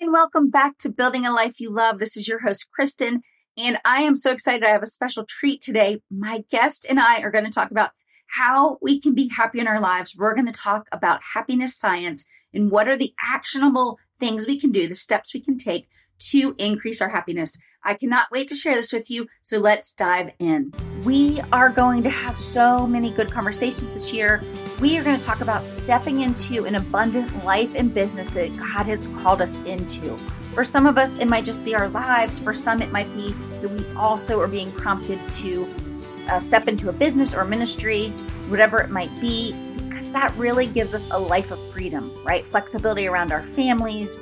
and welcome back to Building a Life You Love. This is your host, Kristen, and I am so excited. I have a special treat today. My guest and I are going to talk about how we can be happy in our lives. We're going to talk about happiness science and what are the actionable things we can do, the steps we can take to increase our happiness. I cannot wait to share this with you. So let's dive in. We are going to have so many good conversations this year. We are going to talk about stepping into an abundant life and business that God has called us into. For some of us, it might just be our lives. For some, it might be that we also are being prompted to uh, step into a business or ministry, whatever it might be, because that really gives us a life of freedom, right? Flexibility around our families,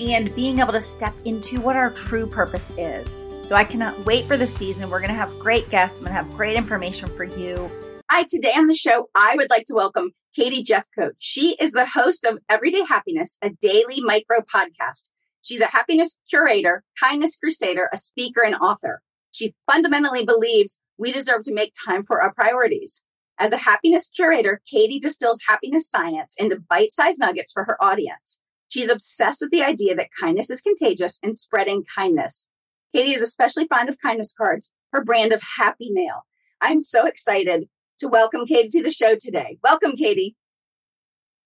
and being able to step into what our true purpose is. So I cannot wait for the season. We're going to have great guests. I'm going to have great information for you. Hi, today on the show, I would like to welcome Katie Jeffcoat. She is the host of Everyday Happiness, a daily micro podcast. She's a happiness curator, kindness crusader, a speaker, and author. She fundamentally believes we deserve to make time for our priorities. As a happiness curator, Katie distills happiness science into bite sized nuggets for her audience. She's obsessed with the idea that kindness is contagious and spreading kindness. Katie is especially fond of kindness cards, her brand of happy mail. I'm so excited to welcome Katie to the show today. Welcome, Katie.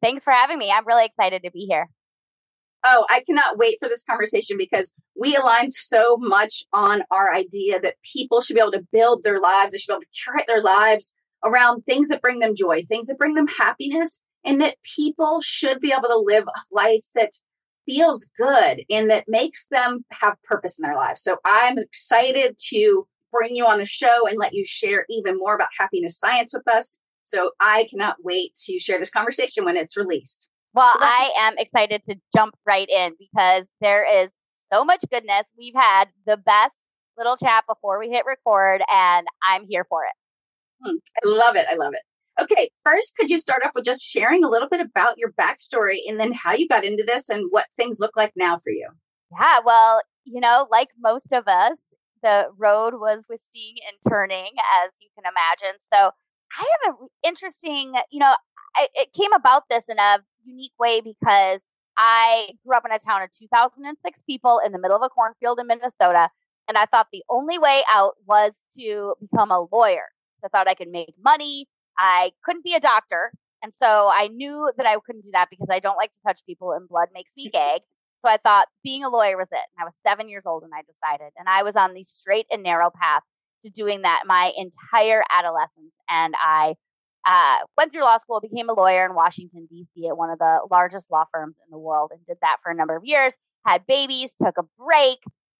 Thanks for having me. I'm really excited to be here. Oh, I cannot wait for this conversation because we align so much on our idea that people should be able to build their lives, they should be able to curate their lives around things that bring them joy, things that bring them happiness, and that people should be able to live a life that feels good and that makes them have purpose in their lives. So I'm excited to bring you on the show and let you share even more about happiness science with us. So I cannot wait to share this conversation when it's released. Well, so I am excited to jump right in because there is so much goodness. We've had the best little chat before we hit record, and I'm here for it. Hmm, I love it. I love it. Okay, first, could you start off with just sharing a little bit about your backstory and then how you got into this and what things look like now for you? Yeah, well, you know, like most of us, the road was twisting and turning, as you can imagine. So I have an interesting, you know, I, it came about this in a unique way because I grew up in a town of 2006 people in the middle of a cornfield in Minnesota. And I thought the only way out was to become a lawyer. So I thought I could make money, I couldn't be a doctor. And so I knew that I couldn't do that because I don't like to touch people and blood makes me gag. So I thought being a lawyer was it. And I was seven years old and I decided. And I was on the straight and narrow path to doing that my entire adolescence. And I uh, went through law school, became a lawyer in Washington, D.C. at one of the largest law firms in the world and did that for a number of years, had babies, took a break,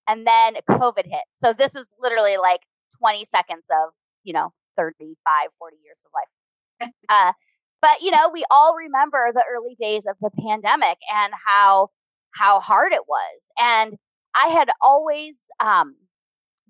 and then COVID hit. So this is literally like 20 seconds of, you know, 35, 40 years of life. uh, but you know, we all remember the early days of the pandemic and how how hard it was. And I had always um,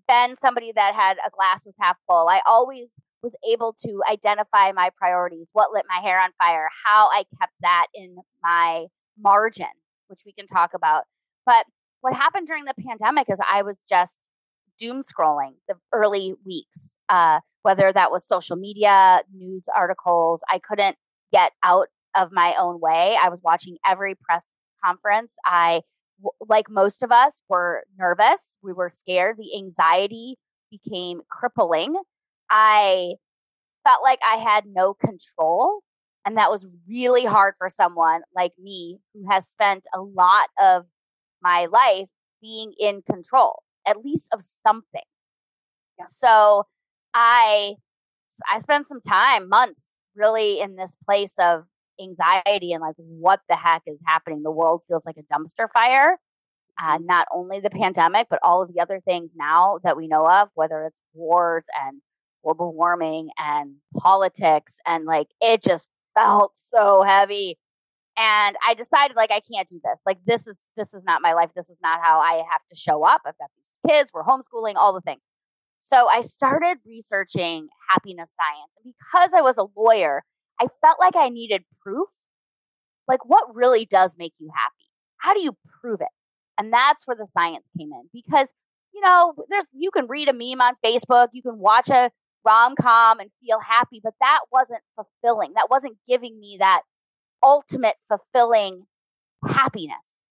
been somebody that had a glass was half full. I always was able to identify my priorities, what lit my hair on fire, how I kept that in my margin, which we can talk about. But what happened during the pandemic is I was just doom scrolling the early weeks. Uh, whether that was social media, news articles. I couldn't get out of my own way. I was watching every press conference. I, like most of us, were nervous. We were scared. The anxiety became crippling. I felt like I had no control. And that was really hard for someone like me who has spent a lot of my life being in control, at least of something. Yeah. So I I spent some time, months, really in this place of anxiety and like what the heck is happening. The world feels like a dumpster fire. Uh, mm-hmm. not only the pandemic, but all of the other things now that we know of, whether it's wars and global warming and politics, and like it just felt so heavy. And I decided like I can't do this. Like this is this is not my life. This is not how I have to show up. I've got these kids. We're homeschooling, all the things. So I started researching happiness science. And because I was a lawyer, I felt like I needed proof. Like, what really does make you happy? How do you prove it? And that's where the science came in because, you know, there's, you can read a meme on Facebook, you can watch a rom com and feel happy, but that wasn't fulfilling. That wasn't giving me that ultimate fulfilling happiness.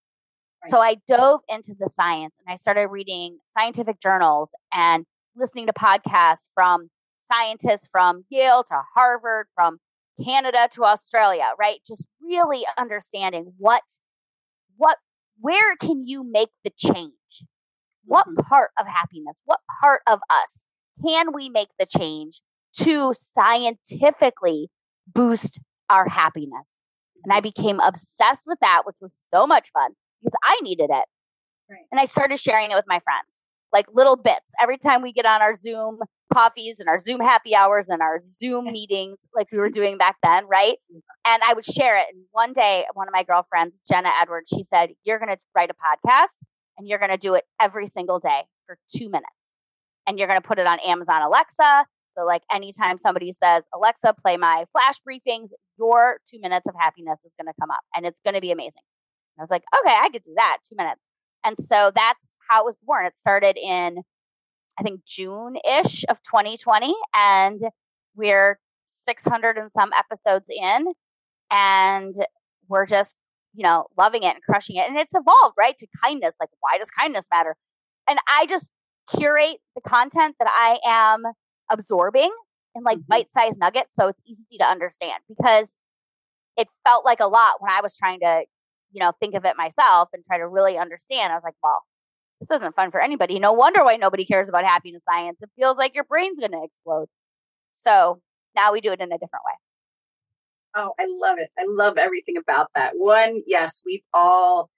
Right. So I dove into the science and I started reading scientific journals and listening to podcasts from scientists from Yale to Harvard, from Canada to Australia, right? Just really understanding what what where can you make the change? What mm-hmm. part of happiness, what part of us can we make the change to scientifically boost our happiness? And I became obsessed with that, which was so much fun because I needed it. Right. And I started sharing it with my friends, like little bits. Every time we get on our Zoom coffees and our Zoom happy hours and our Zoom meetings, like we were doing back then, right? And I would share it. And one day, one of my girlfriends, Jenna Edwards, she said, You're going to write a podcast and you're going to do it every single day for two minutes. And you're going to put it on Amazon Alexa. So, like anytime somebody says, Alexa, play my flash briefings, your two minutes of happiness is going to come up and it's going to be amazing. I was like, okay, I could do that, two minutes. And so that's how it was born. It started in, I think, June ish of 2020. And we're 600 and some episodes in. And we're just, you know, loving it and crushing it. And it's evolved, right? To kindness. Like, why does kindness matter? And I just curate the content that I am absorbing in like mm-hmm. bite sized nuggets. So it's easy to understand because it felt like a lot when I was trying to you know, think of it myself and try to really understand. I was like, well, this isn't fun for anybody. No wonder why nobody cares about happiness science. It feels like your brain's going to explode. So now we do it in a different way. Oh, I love it. I love everything about that. One, yes, we've all,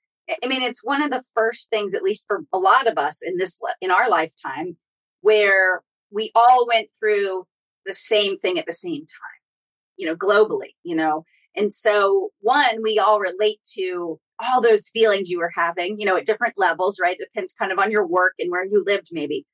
I mean, it's one of the first things, at least for a lot of us in this, in our lifetime, where we all went through the same thing at the same time, you know, globally, you know, and so, one, we all relate to all those feelings you were having, you know, at different levels, right? It depends kind of on your work and where you lived, maybe.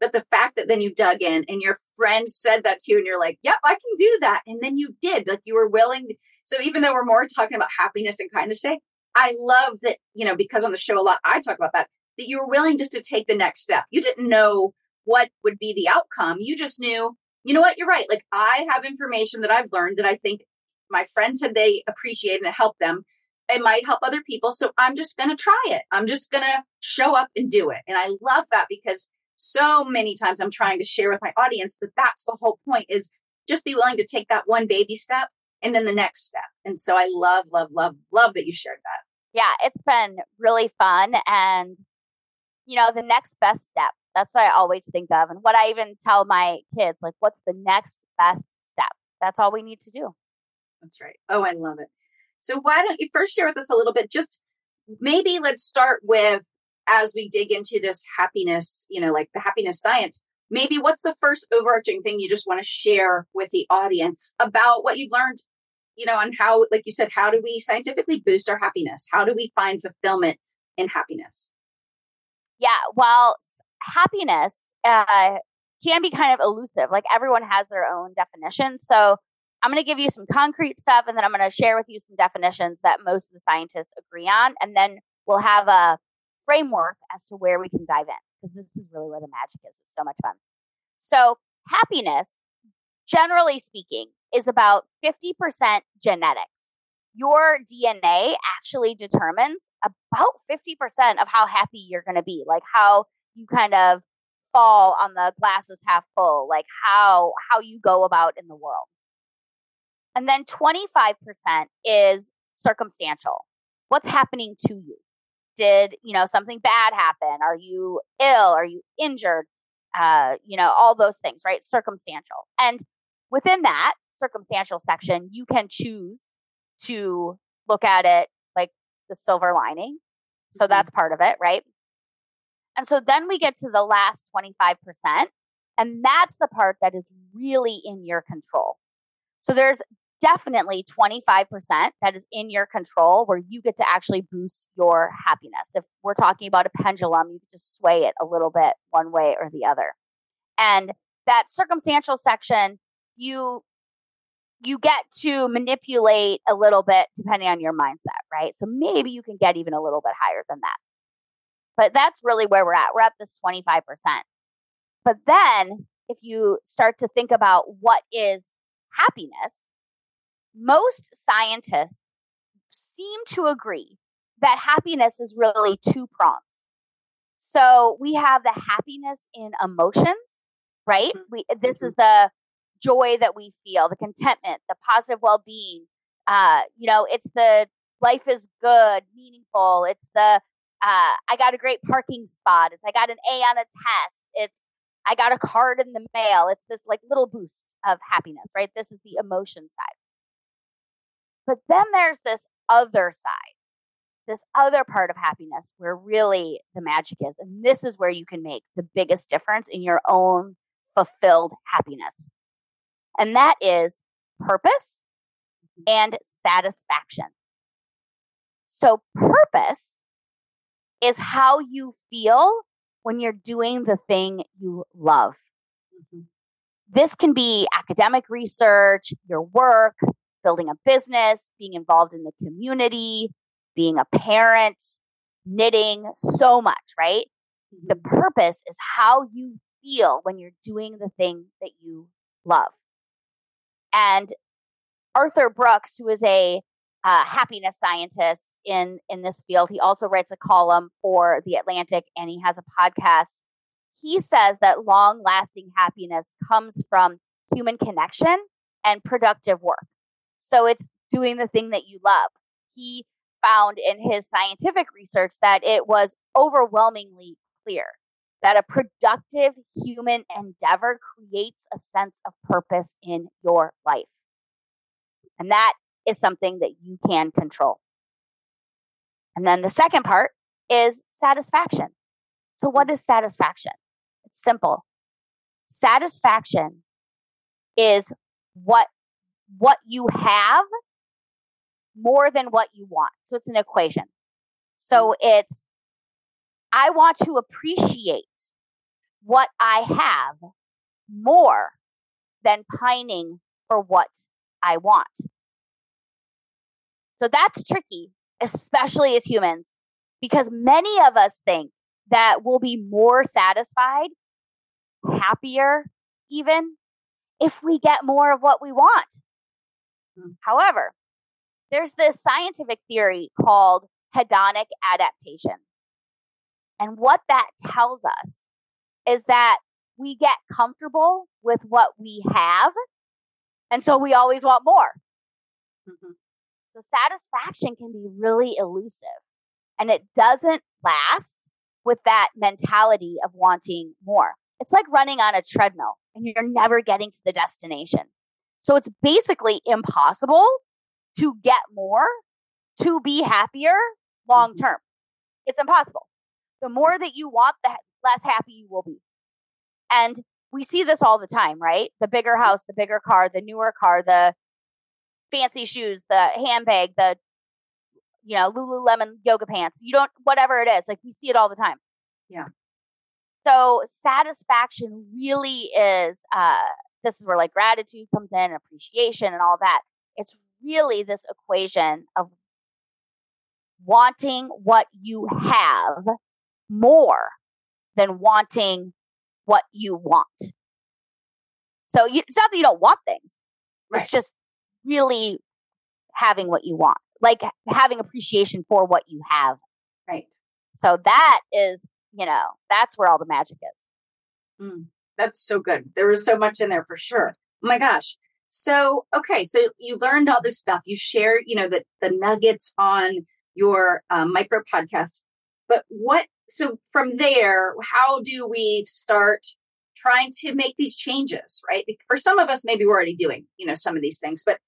But the fact that then you dug in and your friend said that to you, and you're like, yep, I can do that. And then you did, like you were willing. So, even though we're more talking about happiness and kindness today, I love that, you know, because on the show a lot, I talk about that, that you were willing just to take the next step. You didn't know what would be the outcome. You just knew, you know what, you're right. Like I have information that I've learned that I think my friends said they appreciate and it helped them. It might help other people. So I'm just going to try it. I'm just going to show up and do it. And I love that because so many times I'm trying to share with my audience that that's the whole point is just be willing to take that one baby step and then the next step. And so I love, love, love, love that you shared that. Yeah, it's been really fun. And, you know, the next best step, that's what I always think of. And what I even tell my kids, like, what's the next best step? That's all we need to do. That's right. Oh, I love it. So why don't you first share with us a little bit? Just maybe let's start with as we dig into this happiness, you know, like the happiness science. Maybe what's the first overarching thing you just want to share with the audience about what you've learned, you know, and how, like you said, how do we scientifically boost our happiness? How do we find fulfillment in happiness? Yeah, well, happiness uh, can be kind of elusive. Like everyone has their own definition. So I'm going to give you some concrete stuff and then I'm going to share with you some definitions that most of the scientists agree on. And then we'll have a framework as to where we can dive in because this is really where the magic is. It's so much fun. So, happiness, generally speaking, is about 50% genetics. Your DNA actually determines about 50% of how happy you're going to be, like how you kind of fall on the glasses half full, like how how you go about in the world. And then 25% is circumstantial. What's happening to you? Did, you know, something bad happen? Are you ill? Are you injured? Uh, you know, all those things, right? Circumstantial. And within that circumstantial section, you can choose to look at it like the silver lining. So mm-hmm. that's part of it, right? And so then we get to the last 25%, and that's the part that is really in your control. So there's definitely 25% that is in your control where you get to actually boost your happiness. If we're talking about a pendulum, you get to sway it a little bit one way or the other. And that circumstantial section, you you get to manipulate a little bit depending on your mindset, right? So maybe you can get even a little bit higher than that. But that's really where we're at. We're at this 25%. But then if you start to think about what is happiness, most scientists seem to agree that happiness is really two prongs. So we have the happiness in emotions, right? Mm-hmm. We this mm-hmm. is the joy that we feel, the contentment, the positive well-being. Uh, you know, it's the life is good, meaningful. It's the uh, I got a great parking spot. It's I got an A on a test. It's I got a card in the mail. It's this like little boost of happiness, right? This is the emotion side. But then there's this other side, this other part of happiness where really the magic is. And this is where you can make the biggest difference in your own fulfilled happiness. And that is purpose and satisfaction. So, purpose is how you feel when you're doing the thing you love. Mm-hmm. This can be academic research, your work, building a business, being involved in the community, being a parent, knitting, so much, right? Mm-hmm. The purpose is how you feel when you're doing the thing that you love. And Arthur Brooks, who is a uh, happiness scientist in in this field. He also writes a column for the Atlantic, and he has a podcast. He says that long lasting happiness comes from human connection and productive work. So it's doing the thing that you love. He found in his scientific research that it was overwhelmingly clear that a productive human endeavor creates a sense of purpose in your life. And that is something that you can control. And then the second part is satisfaction. So what is satisfaction? It's simple. Satisfaction is what, what you have more than what you want. So it's an equation. So mm. it's, I want to appreciate what I have more than pining for what I want. So that's tricky, especially as humans, because many of us think that we'll be more satisfied, happier, even if we get more of what we want. Hmm. However, there's this scientific theory called hedonic adaptation. And what that tells us is that we get comfortable with what we have. And so we always want more. Mm-hmm. So satisfaction can be really elusive and it doesn't last with that mentality of wanting more. It's like running on a treadmill and you're never getting to the destination. So it's basically impossible to get more, to be happier long mm-hmm. term. It's impossible. The more that you want, the less happy you will be. And we see this all the time, right? The bigger mm-hmm. house, the bigger car, the newer car, the fancy shoes, the handbag, the you know, Lululemon yoga pants. You don't whatever it is. Like we see it all the time. Yeah. So satisfaction really is uh this is where like gratitude comes in, appreciation and all that. It's really this equation of wanting what you have more than wanting what you want. So you, it's not that you don't want things. Right. It's just really having what you want, like having appreciation for what you have. Right. So that is, you know, that's where all the magic is. Mm, that's so good. There was so much in there for sure. Oh my gosh. So, okay. So you learned all this stuff. You shared, you know, the, the nuggets on your um, micro podcast. But what, so from there, how do we start trying to make these changes, right? For some of us, maybe we're already doing, you know, some of these things, but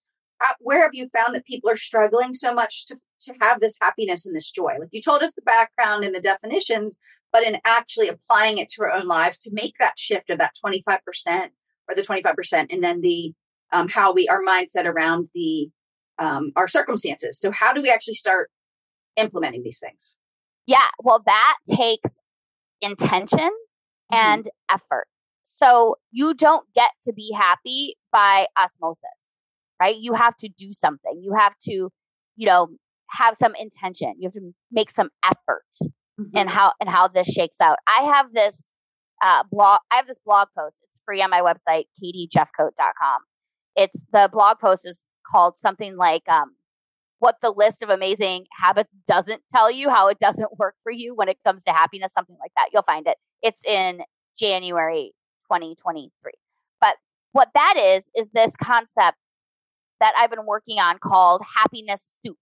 where have you found that people are struggling so much to, to have this happiness and this joy? Like you told us the background and the definitions, but in actually applying it to our own lives to make that shift of that 25% or the 25% and then the um, how we our mindset around the um, our circumstances. So how do we actually start implementing these things? Yeah, well, that takes intention mm-hmm. and effort. So you don't get to be happy by osmosis right? You have to do something. You have to, you know, have some intention. You have to make some effort mm-hmm. in how and how this shakes out. I have this uh, blog. I have this blog post. It's free on my website, katiejeffcoat.com. It's the blog post is called something like um, what the list of amazing habits doesn't tell you, how it doesn't work for you when it comes to happiness, something like that. You'll find it. It's in January 2023. But what that is, is this concept that I've been working on called happiness soup.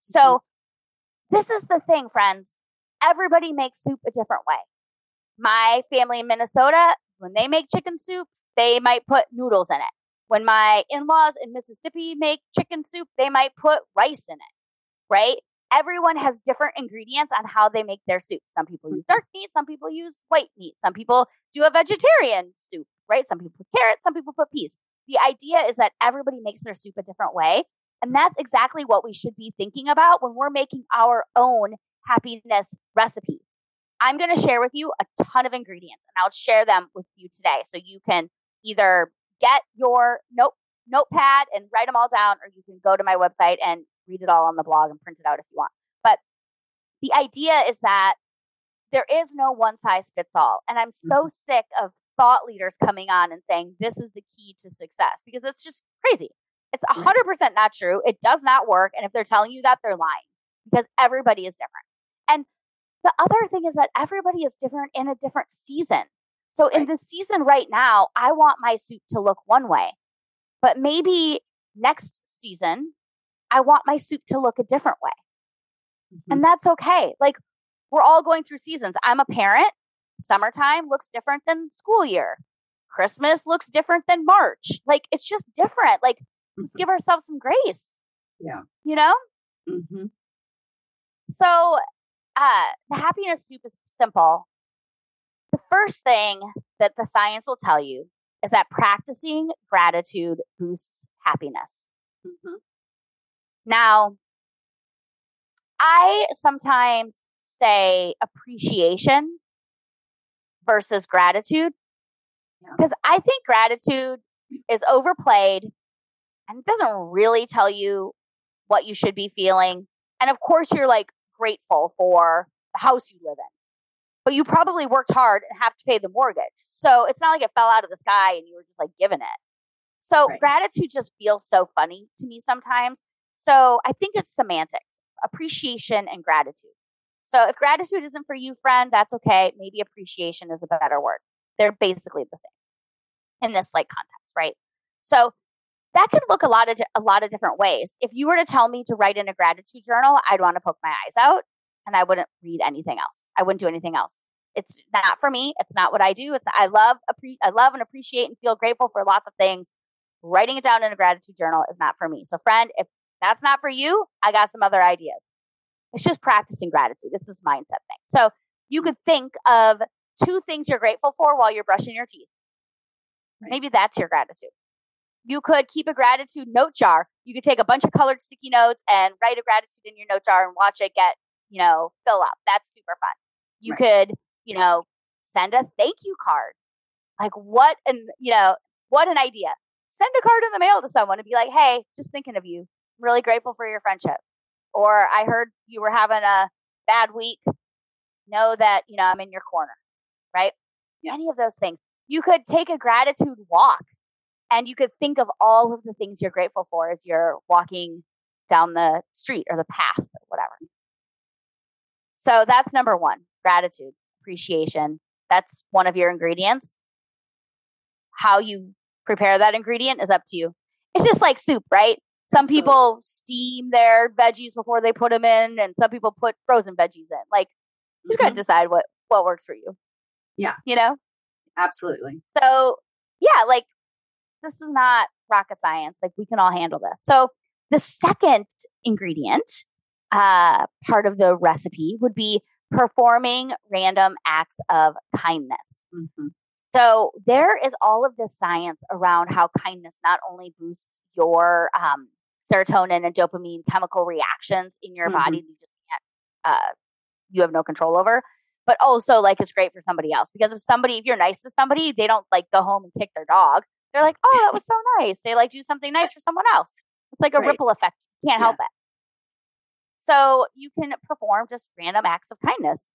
So, mm-hmm. this is the thing, friends. Everybody makes soup a different way. My family in Minnesota, when they make chicken soup, they might put noodles in it. When my in laws in Mississippi make chicken soup, they might put rice in it, right? Everyone has different ingredients on how they make their soup. Some people use dark meat, some people use white meat, some people do a vegetarian soup, right? Some people put carrots, some people put peas. The idea is that everybody makes their soup a different way. And that's exactly what we should be thinking about when we're making our own happiness recipe. I'm going to share with you a ton of ingredients and I'll share them with you today so you can either get your note notepad and write them all down, or you can go to my website and read it all on the blog and print it out if you want. But the idea is that there is no one size fits all. And I'm so mm-hmm. sick of thought leaders coming on and saying this is the key to success because it's just crazy. It's 100% not true. It does not work. And if they're telling you that, they're lying because everybody is different. The other thing is that everybody is different in a different season. So right. in the season right now, I want my soup to look one way, but maybe next season, I want my soup to look a different way. Mm-hmm. And that's okay. Like we're all going through seasons. I'm a parent. Summertime looks different than school year. Christmas looks different than March. Like it's just different. Like mm-hmm. let's give ourselves some grace. Yeah. You know? Mm-hmm. So uh, the happiness soup is simple. The first thing that the science will tell you is that practicing gratitude boosts happiness. Mm-hmm. Now, I sometimes say appreciation versus gratitude because yeah. I think gratitude is overplayed and it doesn't really tell you what you should be feeling. And of course, you're like grateful for the house you live in but you probably worked hard and have to pay the mortgage. So it's not like it fell out of the sky and you were just like given it. So right. gratitude just feels so funny to me sometimes. So I think it's semantics, appreciation and gratitude. So if gratitude isn't for you, friend, that's okay. Maybe appreciation is a better word. They're basically the same in this like context, right? So that could look a lot of a lot of different ways. If you were to tell me to write in a gratitude journal, I'd want to poke my eyes out and I wouldn't read anything else. I wouldn't do anything else. It's not for me. It's not what I do. It's I love I love and appreciate and feel grateful for lots of things. Writing it down in a gratitude journal is not for me. So friend, if that's not for you, I got some other ideas. It's just practicing gratitude. It's this mindset thing. So you could think of two things you're grateful for while you're brushing your teeth. Right. Maybe that's your gratitude. You could keep a gratitude note jar. You could take a bunch of colored sticky notes and write a gratitude in your note jar and watch it get you know, fill up. That's super fun. You right. could, you know, send a thank you card. Like what and you know, what an idea. Send a card in the mail to someone and be like, hey, just thinking of you. I'm really grateful for your friendship. Or I heard you were having a bad week. Know that, you know, I'm in your corner. Right? Yeah. Any of those things. You could take a gratitude walk and you could think of all of the things you're grateful for as you're walking down the street or the path or whatever. So that's number one gratitude, appreciation. That's one of your ingredients. How you prepare that ingredient is up to you. It's just like soup, right? Some people steam their veggies before they put them in, and some people put frozen veggies in. Like, you just mm-hmm. got to decide what what works for you. Yeah, you know, absolutely. So, yeah, like this is not rocket science. Like, we can all handle this. So, the second ingredient uh, part of the recipe would be performing random acts of kindness. Mm-hmm. So there is all of this science around how kindness not only boosts your um, serotonin and dopamine chemical reactions in your mm-hmm. body, you just can't, uh, you have no control over, but also like it's great for somebody else because if somebody, if you're nice to somebody, they don't like go home and kick their dog. They're like, oh, that was so nice. They like do something nice for someone else. It's like a right. ripple effect. You can't yeah. help it. So you can perform just random acts of kindness.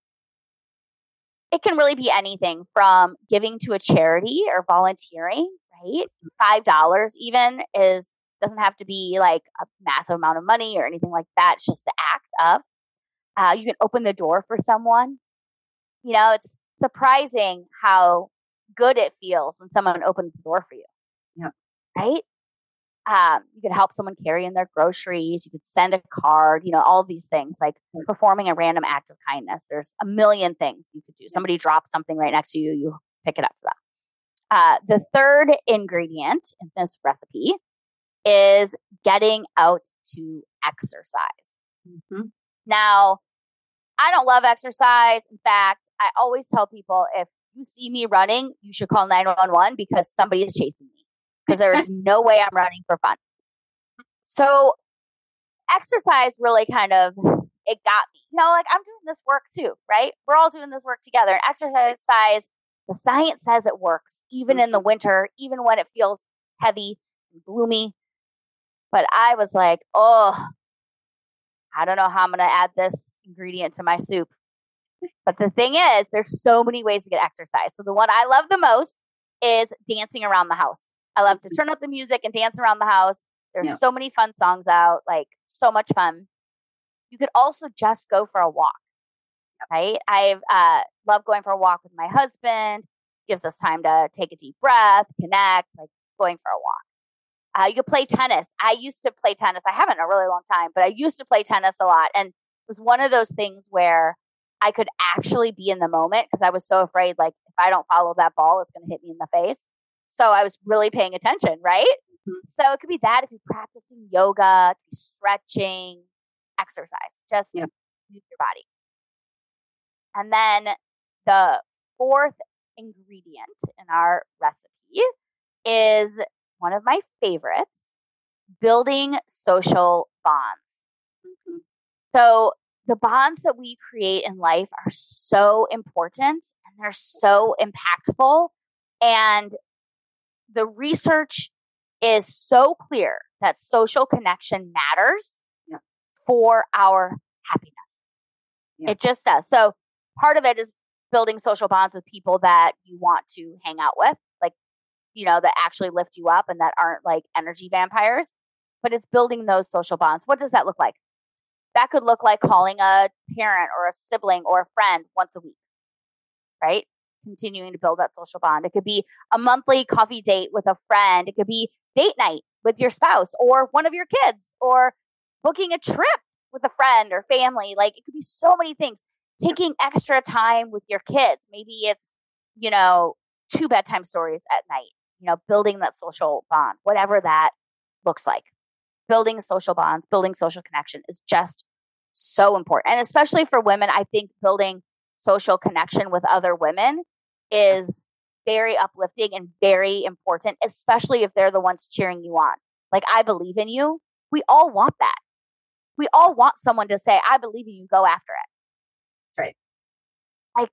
It can really be anything from giving to a charity or volunteering, right? $5 even is doesn't have to be like a massive amount of money or anything like that. It's just the act of. Uh, you can open the door for someone. You know, it's surprising how good it feels when someone opens the door for you. Yeah. Right? Um, you could help someone carry in their groceries. You could send a card, you know, all these things like performing a random act of kindness. There's a million things you could do. Somebody drops something right next to you, you pick it up for them. Uh, the third ingredient in this recipe is getting out to exercise. Mm-hmm. Now, I don't love exercise. In fact, I always tell people if you see me running, you should call 911 because somebody is chasing me because there is no way I'm running for fun. So, exercise really kind of it got me. You know, like I'm doing this work too, right? We're all doing this work together. And exercise, the science says it works even in the Mm-hmm. winter, even when it feels heavy and gloomy. But I was like, oh, I don't know how I'm going to add this ingredient to my soup. But the thing is, there's so many ways to get exercise. So the one I love the most is dancing around the house. I love to turn up the music and dance around the house. There's Yeah. so many fun songs out, like so much fun. You could also just go for a walk, right? I uh, love going for a walk with my husband. Gives us time to take a deep breath, connect, like going for a walk. Uh, you could play tennis. I used to play tennis. I haven't in a really long time, but I used to play tennis a lot. And it was one of those things where I could actually be in the moment because I was so afraid, like, if I don't follow that ball, it's going to hit me in the face. So I was really paying attention, right? Mhm. So it could be that, if you're practicing yoga, it could be stretching, exercise, just Yeah. move your body. And then the fourth ingredient in our recipe is one of my favorites building social bonds. Mhm. So, the bonds that we create in life are so important and they're so impactful. And the research is so clear that social connection matters Yeah. for our happiness. Yeah. It just does. So, part of it is building social bonds with people that you want to hang out with, like, you know, that actually lift you up and that aren't like energy vampires. But it's building those social bonds. What does that look like? That could look like calling a parent or a sibling or a friend once a week, right? Continuing to build that social bond. It could be a monthly coffee date with a friend. It could be date night with your spouse or one of your kids or booking a trip with a friend or family. Like it could be so many things. Taking extra time with your kids. Maybe it's, you know, two bedtime stories at night, you know, building that social bond, whatever that looks like. Building social bonds, building social connection is just so important. And especially for women, I think building social connection with other women is very uplifting and very important, especially if they're the ones cheering you on. Like, I believe in you. We all want that. We all want someone to say, I believe in you, go after it. Right. Like,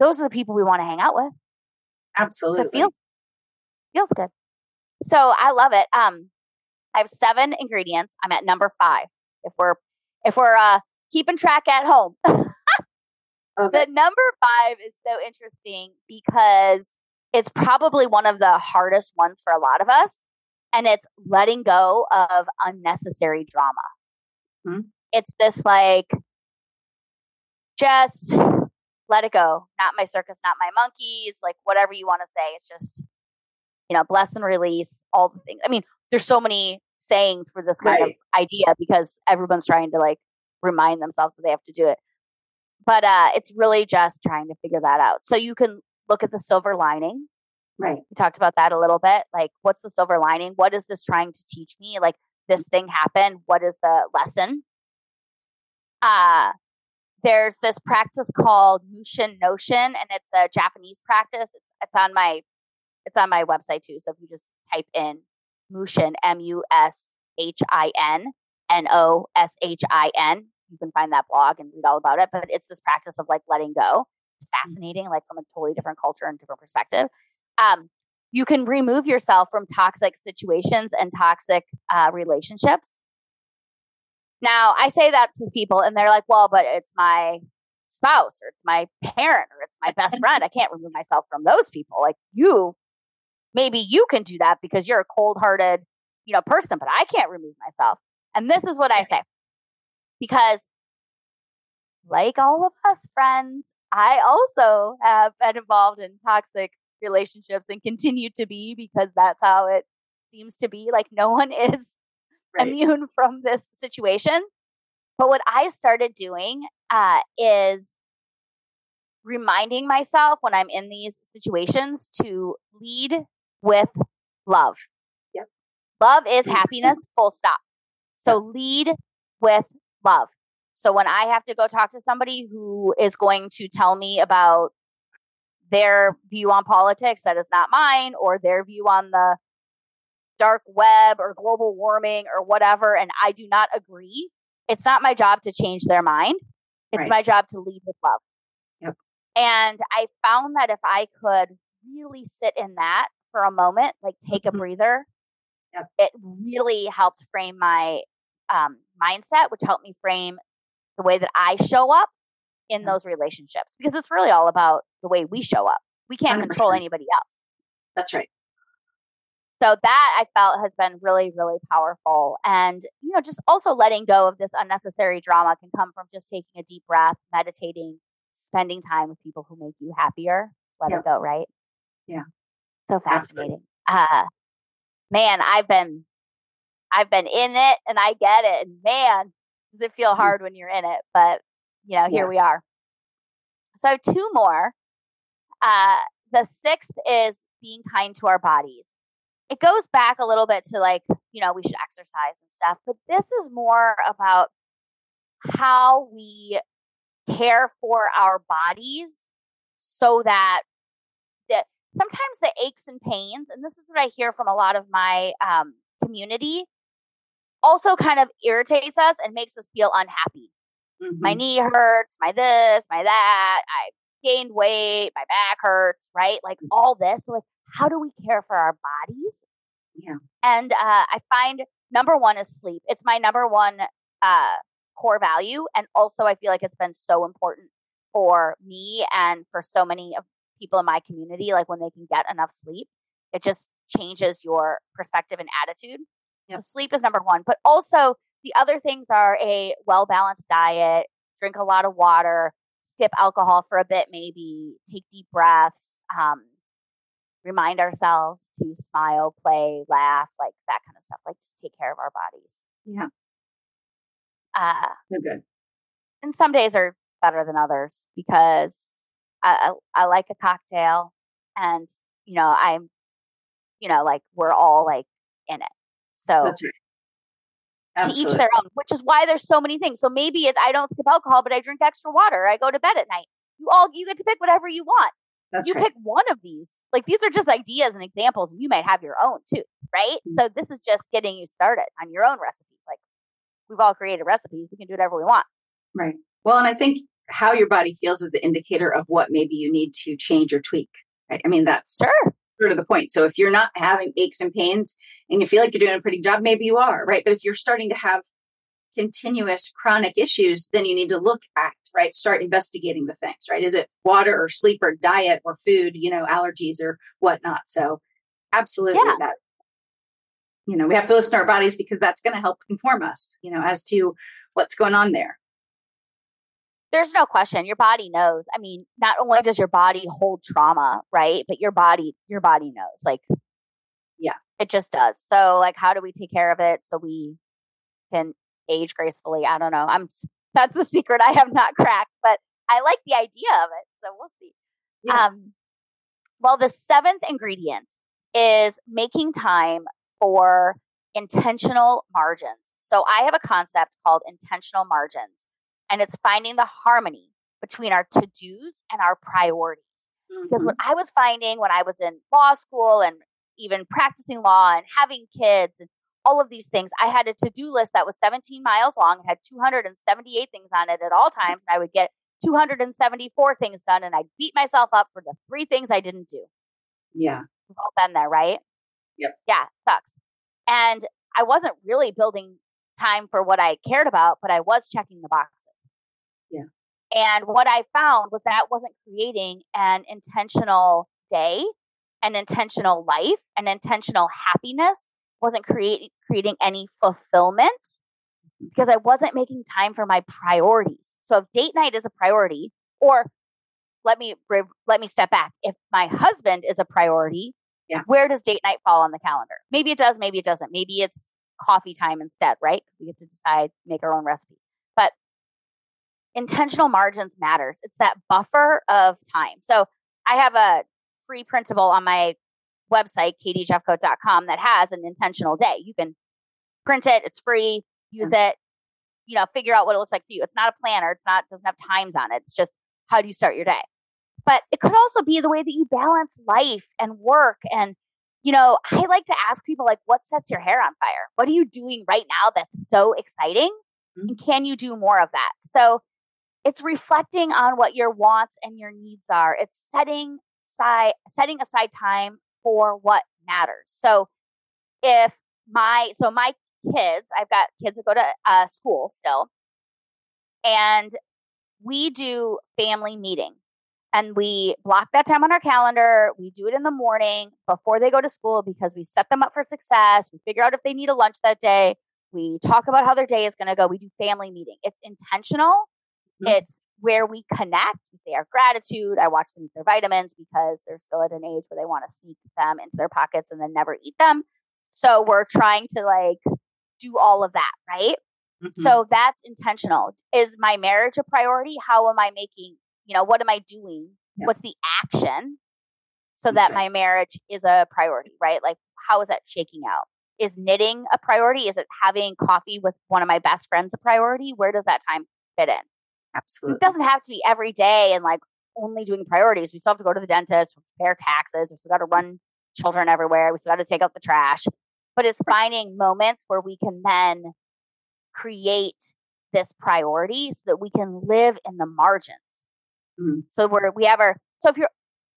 those are the people we want to hang out with. So Absolutely. it feels feels good. So I love it. Um, I have seven ingredients. I'm at number five. If we're if we're uh keeping track at home, Okay. the number five is so interesting because it's probably one of the hardest ones for a lot of us, and it's letting go of unnecessary drama. Hmm. It's this like just let it go. Not my circus, not my monkeys, like whatever you want to say. It's just, you know, bless and release, all the things. I mean, there's so many sayings for this kind Right. of idea because everyone's trying to like remind themselves that they have to do it. But uh it's really just trying to figure that out. So you can look at the silver lining. Right. We talked about that a little bit. Like, what's the silver lining? What is this trying to teach me? Like, this thing happened. What is the lesson? Uh, there's this practice called Mushin Noshin, and it's a Japanese practice. It's it's on my it's on my website too. So if you just type in Mushin, M U S H I N N O S H I N, you can find that blog and read all about it. But it's this practice of like letting go. It's fascinating, like from a totally different culture and different perspective. Um, you can remove yourself from toxic situations and toxic uh, relationships. Now, I say that to people, and they're like, "Well, but it's my spouse, or it's my parent, or it's my best friend. I can't remove myself from those people." Like you, maybe you can do that because you're a cold-hearted, you know, person, but I can't remove myself. And this is what I say. Because like all of us friends, I also have been involved in toxic relationships and continue to be because that's how it seems to be. Like no one is right. immune from this situation. But what I started doing uh, is reminding myself when I'm in these situations to lead with love. Yep. Love is happiness, full stop. So lead with love. So when I have to go talk to somebody who is going to tell me about their view on politics that is not mine or their view on the dark web or global warming or whatever, and I do not agree, it's not my job to change their mind. It's right. my job to lead with love. Yep. And I found that if I could really sit in that for a moment, like take a mm-hmm. breather, yep. it really helped frame my um, mindset, which helped me frame the way that I show up in those relationships because it's really all about the way we show up. We can't 100%. control anybody else. That's right so that I felt has been really, really powerful. And, you know, just also letting go of this unnecessary drama can come from just taking a deep breath, meditating, spending time with people who make you happier. Let it go, right? Yeah. So fascinating. Uh man, I've been I've been in it and I get it. And man, does it feel mm-hmm. hard when you're in it. But you know, here yeah. we are. So two more. Uh the sixth is being kind to our bodies it goes back a little bit to like, you know, we should exercise and stuff, but this is more about how we care for our bodies so that that sometimes the aches and pains, and this is what I hear from a lot of my um, community, also kind of irritates us and makes us feel unhappy. Mm-hmm. My knee hurts, my this, my that, I gained weight, my back hurts, right? Like mm. all this. Like, how do we care for our bodies? Yeah. And uh, I find number one is sleep. It's my number one uh, core value. And also, I feel like it's been so important for me and for so many of people in my community. Like when they can get enough sleep, it just changes your perspective and attitude. Yep. So sleep is number one. But also, the other things are a well balanced diet, drink a lot of water, skip alcohol for a bit, maybe take deep breaths, um, remind ourselves to smile, play, laugh, like that kind of stuff. Like just take care of our bodies. Yeah. Uh, so good. And some days are better than others because I, I, I like a cocktail and, you know, I'm, you know, like we're all like in it. So right. to each their own, which is why there's so many things. So maybe it, I don't skip alcohol, but I drink extra water. I go to bed at night. You all, you get to pick whatever you want. That's you right. pick one of these. Like these are just ideas and examples, and you might have your own too, right? Mm-hmm. So this is just getting you started on your own recipe. Like we've all created recipes, we can do whatever we want. Right. Well, and I think how your body feels is the indicator of what maybe you need to change or tweak. Right? I mean, that's sure. Sort of the point. So if you're not having aches and pains and you feel like you're doing a pretty job, maybe you are, right? But if you're starting to have continuous chronic issues, then you need to look at, right? Start investigating the things, right? Is it water or sleep or diet or food, you know, allergies or whatnot? So, absolutely yeah. that, you know, we have to listen to our bodies because that's going to help inform us, you know, as to what's going on there. There's no question. Your body knows. I mean, not only does your body hold trauma, right? But your body, your body knows. Like, yeah, it just does. So, like, how do we take care of it so we can age gracefully. I don't know. I'm that's the secret I have not cracked, but I like the idea of it. So we'll see. Yeah. Um, well, the seventh ingredient is making time for intentional margins. So I have a concept called intentional margins, and it's finding the harmony between our to dos and our priorities. Mm-hmm. Because what I was finding when I was in law school and even practicing law and having kids and all of these things. I had a to do list that was 17 miles long, and had 278 things on it at all times, and I would get 274 things done, and I'd beat myself up for the three things I didn't do. Yeah. We've all been there, right? Yep. Yeah, sucks. And I wasn't really building time for what I cared about, but I was checking the boxes. And what I found was that wasn't creating an intentional day, an intentional life, an intentional happiness wasn't creating creating any fulfillment because I wasn't making time for my priorities. So if date night is a priority, or let me let me step back. If my husband is a priority, yeah. where does date night fall on the calendar? Maybe it does, maybe it doesn't. Maybe it's coffee time instead, right? We get to decide, make our own recipe. Intentional margins matters. It's that buffer of time. So I have a free printable on my website, katiejeffcoat.com, that has an intentional day. You can print it, it's free, use mm-hmm. it, you know, figure out what it looks like for you. It's not a planner, it's not doesn't have times on it. It's just how do you start your day? But it could also be the way that you balance life and work and you know, I like to ask people like what sets your hair on fire? What are you doing right now that's so exciting? Mm-hmm. And can you do more of that? So it's reflecting on what your wants and your needs are. It's setting aside setting aside time for what matters. So if my so my kids, I've got kids that go to uh, school still, and we do family meeting. And we block that time on our calendar. We do it in the morning before they go to school because we set them up for success. We figure out if they need a lunch that day. We talk about how their day is going to go. We do family meeting. It's intentional. Mm-hmm. It's where we connect. We say our gratitude. I watch them eat their vitamins because they're still at an age where they want to sneak them into their pockets and then never eat them. So we're trying to like do all of that, right? Mm-hmm. So that's intentional. Is my marriage a priority? How am I making you know, what am I doing? Yeah. What's the action so that my marriage is a priority, right? Like, how is that shaking out? Is knitting a priority? Is it having coffee with one of my best friends a priority? Where does that time fit in? Absolutely. It doesn't have to be every day and like only doing priorities. We still have to go to the dentist, prepare taxes, we still got to run children everywhere, we still got to take out the trash. But it's finding moments where we can then create this priority so that we can live in the margins. Mm-hmm. So we're, we have our, so if you're,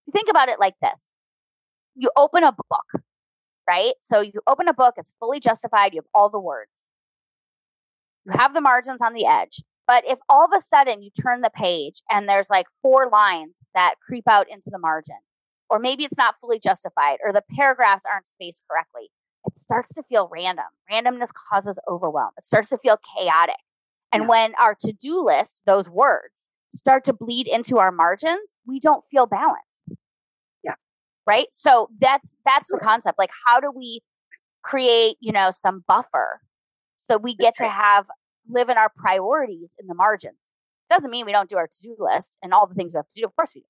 you think about it like this, you open a book, right? So you open a book, it's fully justified, you have all the words. You have the margins on the edge. But if all of a sudden you turn the page and there's like four lines that creep out into the margin, or maybe it's not fully justified, or the paragraphs aren't spaced correctly, it starts to feel random. Randomness causes overwhelm. It starts to feel chaotic. And yeah. when our to do list, those words, start to bleed into our margins, we don't feel balanced. Yeah. Right? So that's that's sure. the concept. Like how do we create, you know, some buffer so we get to have live in our priorities in the margins. Doesn't mean we don't do our to-do list and all the things we have to do. Of course we do.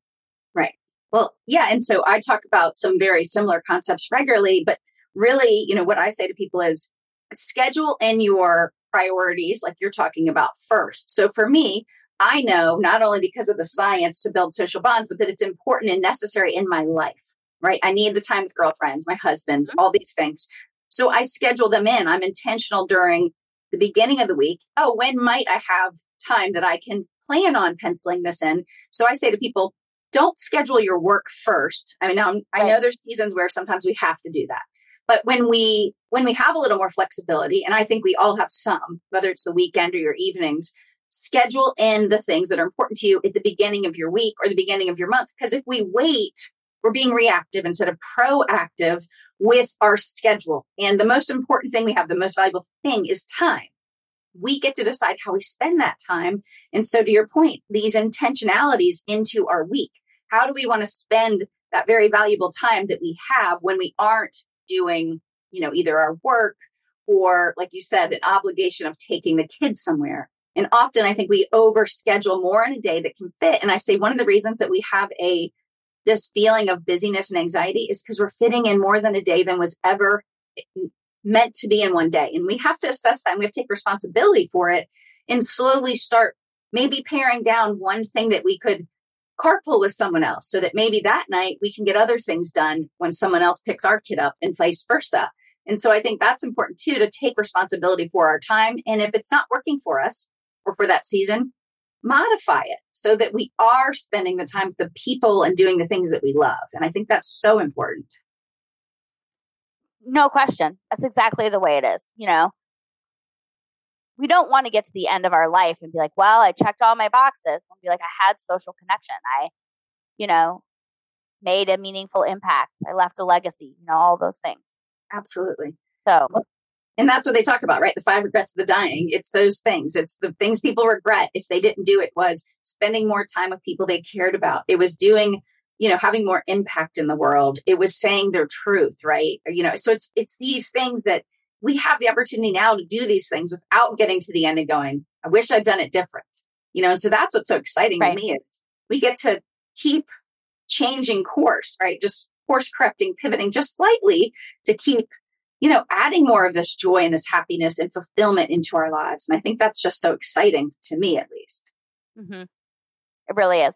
Right. Well, yeah, and so I talk about some very similar concepts regularly, but really, you know, what I say to people is schedule in your priorities like you're talking about first. So for me, I know not only because of the science to build social bonds, but that it's important and necessary in my life, right? I need the time with girlfriends, my husband, mm-hmm. all these things. So I schedule them in. I'm intentional during the beginning of the week. Oh, when might I have time that I can plan on penciling this in? So I say to people, don't schedule your work first. I mean, now I know there's seasons where sometimes we have to do that. But when we when we have a little more flexibility, and I think we all have some, whether it's the weekend or your evenings, schedule in the things that are important to you at the beginning of your week or the beginning of your month. Because if we wait, we're being reactive instead of proactive with our schedule. And the most important thing we have, the most valuable thing is time. We get to decide how we spend that time. And so, to your point, these intentionalities into our week. How do we want to spend that very valuable time that we have when we aren't doing, you know, either our work or, like you said, an obligation of taking the kids somewhere? And often I think we overschedule more in a day that can fit. And I say one of the reasons that we have a this feeling of busyness and anxiety is because we're fitting in more than a day than was ever eh, meant to be in one day. And we have to assess that and we have to take responsibility for it and slowly start maybe paring down one thing that we could carpool with someone else so that maybe that night we can get other things done when someone else picks our kid up and vice versa. And so I think that's important too to take responsibility for our time. And if it's not working for us or for that season, modify it so that we are spending the time with the people and doing the things that we love. And I think that's so important. No question. That's exactly the way it is. You know, we don't want to get to the end of our life and be like, well, I checked all my boxes. And be like, I had social connection. I, you know, made a meaningful impact. I left a legacy, you know, all those things. Absolutely. So, and that's what they talk about, right? The five regrets of the dying. It's those things. It's the things people regret if they didn't do it was spending more time with people they cared about. It was doing, you know, having more impact in the world. It was saying their truth, right? You know, so it's it's these things that we have the opportunity now to do these things without getting to the end and going, I wish I'd done it different. You know, and so that's what's so exciting right. to me is we get to keep changing course, right? Just course correcting, pivoting just slightly to keep, you know, adding more of this joy and this happiness and fulfillment into our lives. And I think that's just so exciting to me, at least. Mm-hmm. It really is.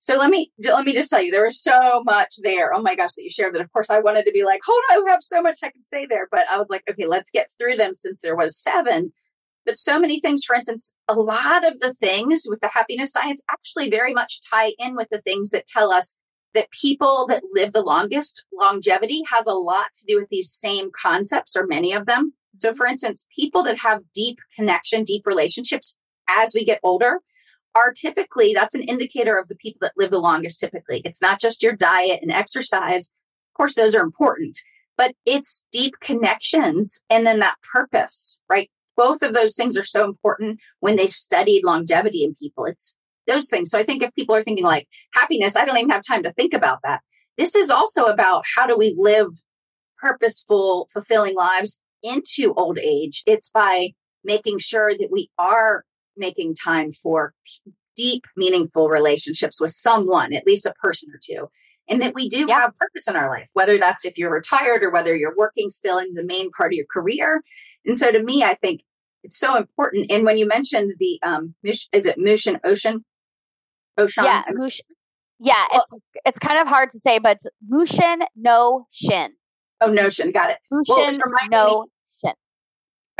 So let me let me just tell you, there was so much there. Oh my gosh, that you shared that. Of course, I wanted to be like, hold on, I have so much I can say there, but I was like, okay, let's get through them since there was seven. But so many things, for instance, a lot of the things with the happiness science actually very much tie in with the things that tell us that people that live the longest, longevity has a lot to do with these same concepts, or many of them. So, for instance, people that have deep connection, deep relationships as we get older are typically that's an indicator of the people that live the longest typically. It's not just your diet and exercise. Of course, those are important, but it's deep connections and then that purpose, right? both of those things are so important when they studied longevity in people. It's those things. So I think if people are thinking like happiness, I don't even have time to think about that. This is also about how do we live purposeful, fulfilling lives into old age. It's by making sure that we are making time for deep, meaningful relationships with someone, at least a person or two, and that we do yeah. have purpose in our life, whether that's if you're retired or whether you're working still in the main part of your career. And so to me, I think it's so important. And when you mentioned the um, is it Mushin Ocean? Ocean? Yeah, Mushin. Yeah, well, it's it's kind of hard to say, but it's Mushin Noshin. Oh, Notion, got it. Mushin no me, Shin.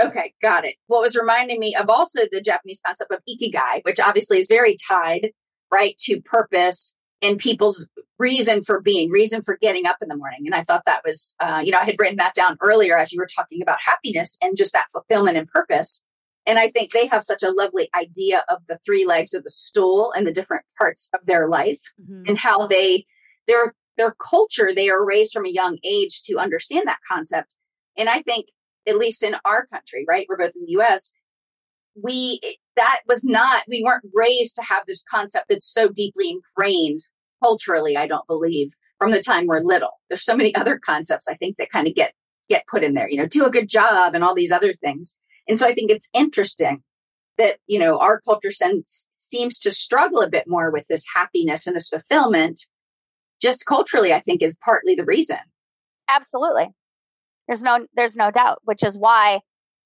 Okay, got it. What was reminding me of also the Japanese concept of ikigai, which obviously is very tied, right, to purpose and people's reason for being, reason for getting up in the morning. And I thought that was, uh, you know, I had written that down earlier as you were talking about happiness and just that fulfillment and purpose. And I think they have such a lovely idea of the three legs of the stool and the different parts of their life mm-hmm. and how they, their, their culture, they are raised from a young age to understand that concept. And I think, at least in our country, right? We're both in the US, we, that was not, we weren't raised to have this concept that's so deeply ingrained culturally, I don't believe, from the time we're little. There's so many other concepts I think that kind of get get put in there, you know, do a good job and all these other things. And so I think it's interesting that, you know, our culture sense seems to struggle a bit more with this happiness and this fulfillment. Just culturally, I think is partly the reason. Absolutely. There's no there's no doubt, which is why,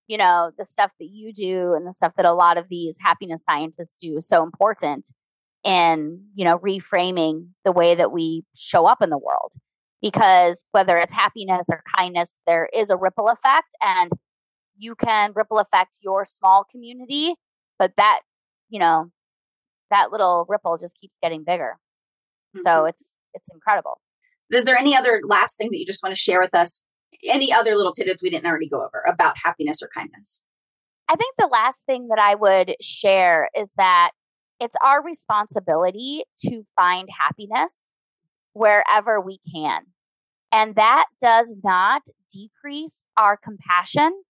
you know, the stuff that you do and the stuff that a lot of these happiness scientists do is so important in you know reframing the way that we show up in the world because whether it's happiness or kindness there is a ripple effect and you can ripple affect your small community but that you know that little ripple just keeps getting bigger mm-hmm. so it's it's incredible is there any other last thing that you just want to share with us any other little tidbits we didn't already go over about happiness or kindness i think the last thing that i would share is that it's our responsibility to find happiness wherever we can. And that does not decrease our compassion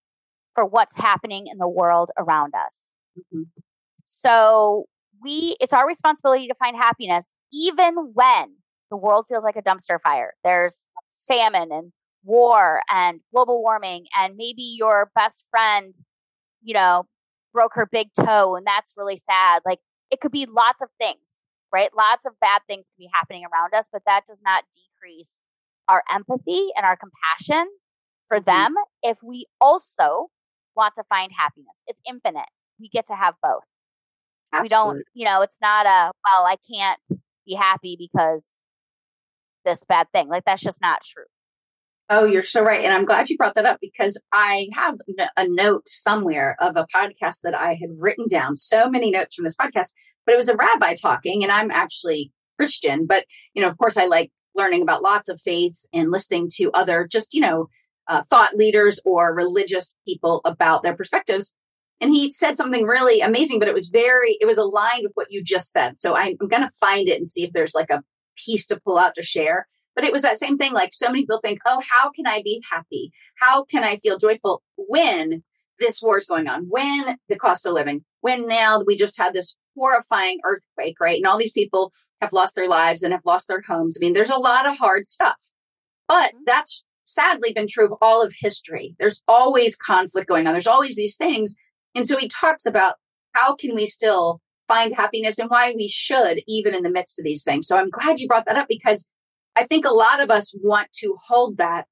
for what's happening in the world around us. Mm-hmm. So we it's our responsibility to find happiness even when the world feels like a dumpster fire. There's salmon and war and global warming and maybe your best friend, you know, broke her big toe and that's really sad. Like it could be lots of things, right? Lots of bad things can be happening around us, but that does not decrease our empathy and our compassion for mm-hmm. them if we also want to find happiness. It's infinite. We get to have both. Absolutely. We don't, you know, it's not a, well, I can't be happy because this bad thing. Like that's just not true. Oh, you're so right. And I'm glad you brought that up because I have a note somewhere of a podcast that I had written down, so many notes from this podcast, but it was a rabbi talking, and I'm actually Christian. But, you know, of course, I like learning about lots of faiths and listening to other just, you know, uh, thought leaders or religious people about their perspectives. And he said something really amazing, but it was very, it was aligned with what you just said. So I'm, I'm going to find it and see if there's like a piece to pull out to share But it was that same thing. Like so many people think, oh, how can I be happy? How can I feel joyful when this war is going on? When the cost of living? When now we just had this horrifying earthquake, right? And all these people have lost their lives and have lost their homes. I mean, there's a lot of hard stuff. But mm-hmm. that's sadly been true of all of history. There's always conflict going on. There's always these things. And so he talks about how can we still find happiness and why we should even in the midst of these things. So I'm glad you brought that up because I think a lot of us want to hold that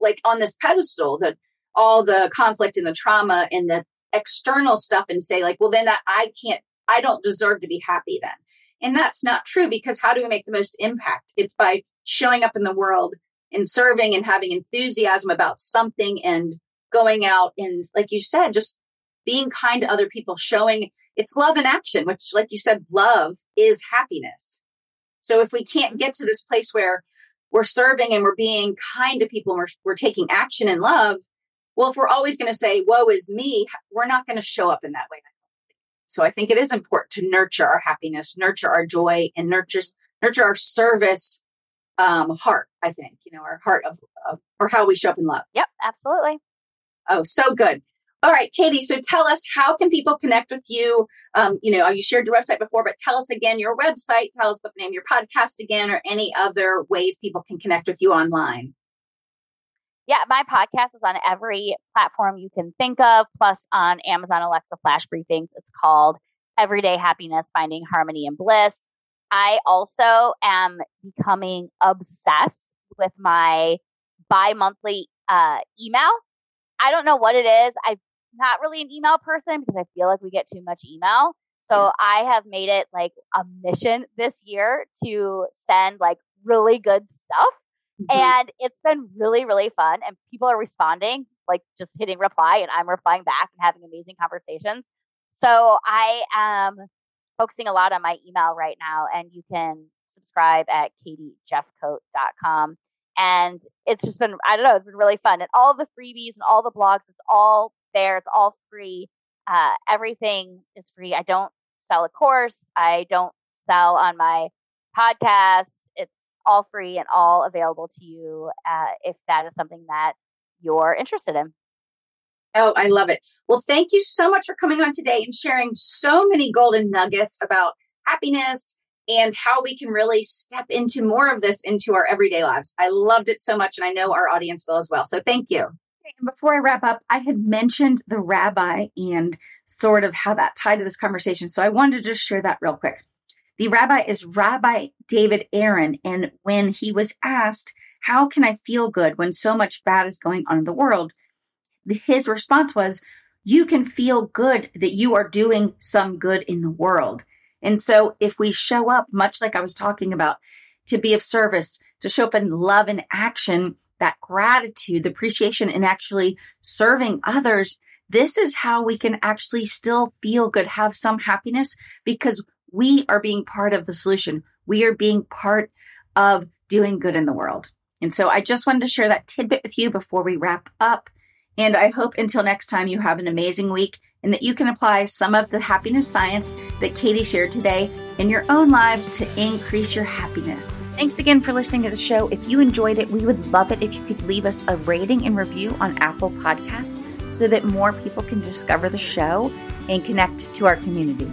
like on this pedestal that all the conflict and the trauma and the external stuff and say like, well, then that I can't, I don't deserve to be happy then. And that's not true because how do we make the most impact? It's by showing up in the world and serving and having enthusiasm about something and going out and, like you said, just being kind to other people, showing it's love in action, which, like you said, love is happiness. So if we can't get to this place where we're serving and we're being kind to people and we're, we're taking action in love, well, if we're always going to say, woe is me, we're not going to show up in that way. So I think it is important to nurture our happiness, nurture our joy, and nurture nurture our service um, heart. I think you know our heart of, of or how we show up in love. Yep, absolutely. Oh, so good. All right, Katie. So tell us how can people connect with you? Um, you know, you shared your website before, but tell us again your website. Tell us the name of your podcast again, or any other ways people can connect with you online yeah, my podcast is on every platform you can think of, plus on Amazon Alexa Flash Briefings. It's called Everyday Happiness Finding Harmony and Bliss. I also am becoming obsessed with my bi monthly uh, email. I don't know what it is. I'm not really an email person because I feel like we get too much email. So I have made it like a mission this year to send like really good stuff Mm-hmm. And it's been really, really fun. And people are responding, like just hitting reply, and I'm replying back and having amazing conversations. So I am focusing a lot on my email right now, and you can subscribe at katiejeffcoat.com. And it's just been, I don't know, it's been really fun. And all the freebies and all the blogs, it's all there, it's all free. Uh, everything is free. I don't sell a course, I don't sell on my podcast. It's all free and all available to you uh, if that is something that you're interested in. Oh, I love it. Well, thank you so much for coming on today and sharing so many golden nuggets about happiness and how we can really step into more of this into our everyday lives. I loved it so much, and I know our audience will as well. So thank you. And before I wrap up, I had mentioned the rabbi and sort of how that tied to this conversation. So I wanted to just share that real quick. The rabbi is Rabbi David Aaron. And when he was asked, How can I feel good when so much bad is going on in the world? His response was, You can feel good that you are doing some good in the world. And so if we show up, much like I was talking about, to be of service, to show up in love and action, that gratitude, the appreciation, and actually serving others, this is how we can actually still feel good, have some happiness because we are being part of the solution. We are being part of doing good in the world. And so I just wanted to share that tidbit with you before we wrap up. And I hope until next time you have an amazing week and that you can apply some of the happiness science that Katie shared today in your own lives to increase your happiness. Thanks again for listening to the show. If you enjoyed it, we would love it if you could leave us a rating and review on Apple Podcast so that more people can discover the show and connect to our community.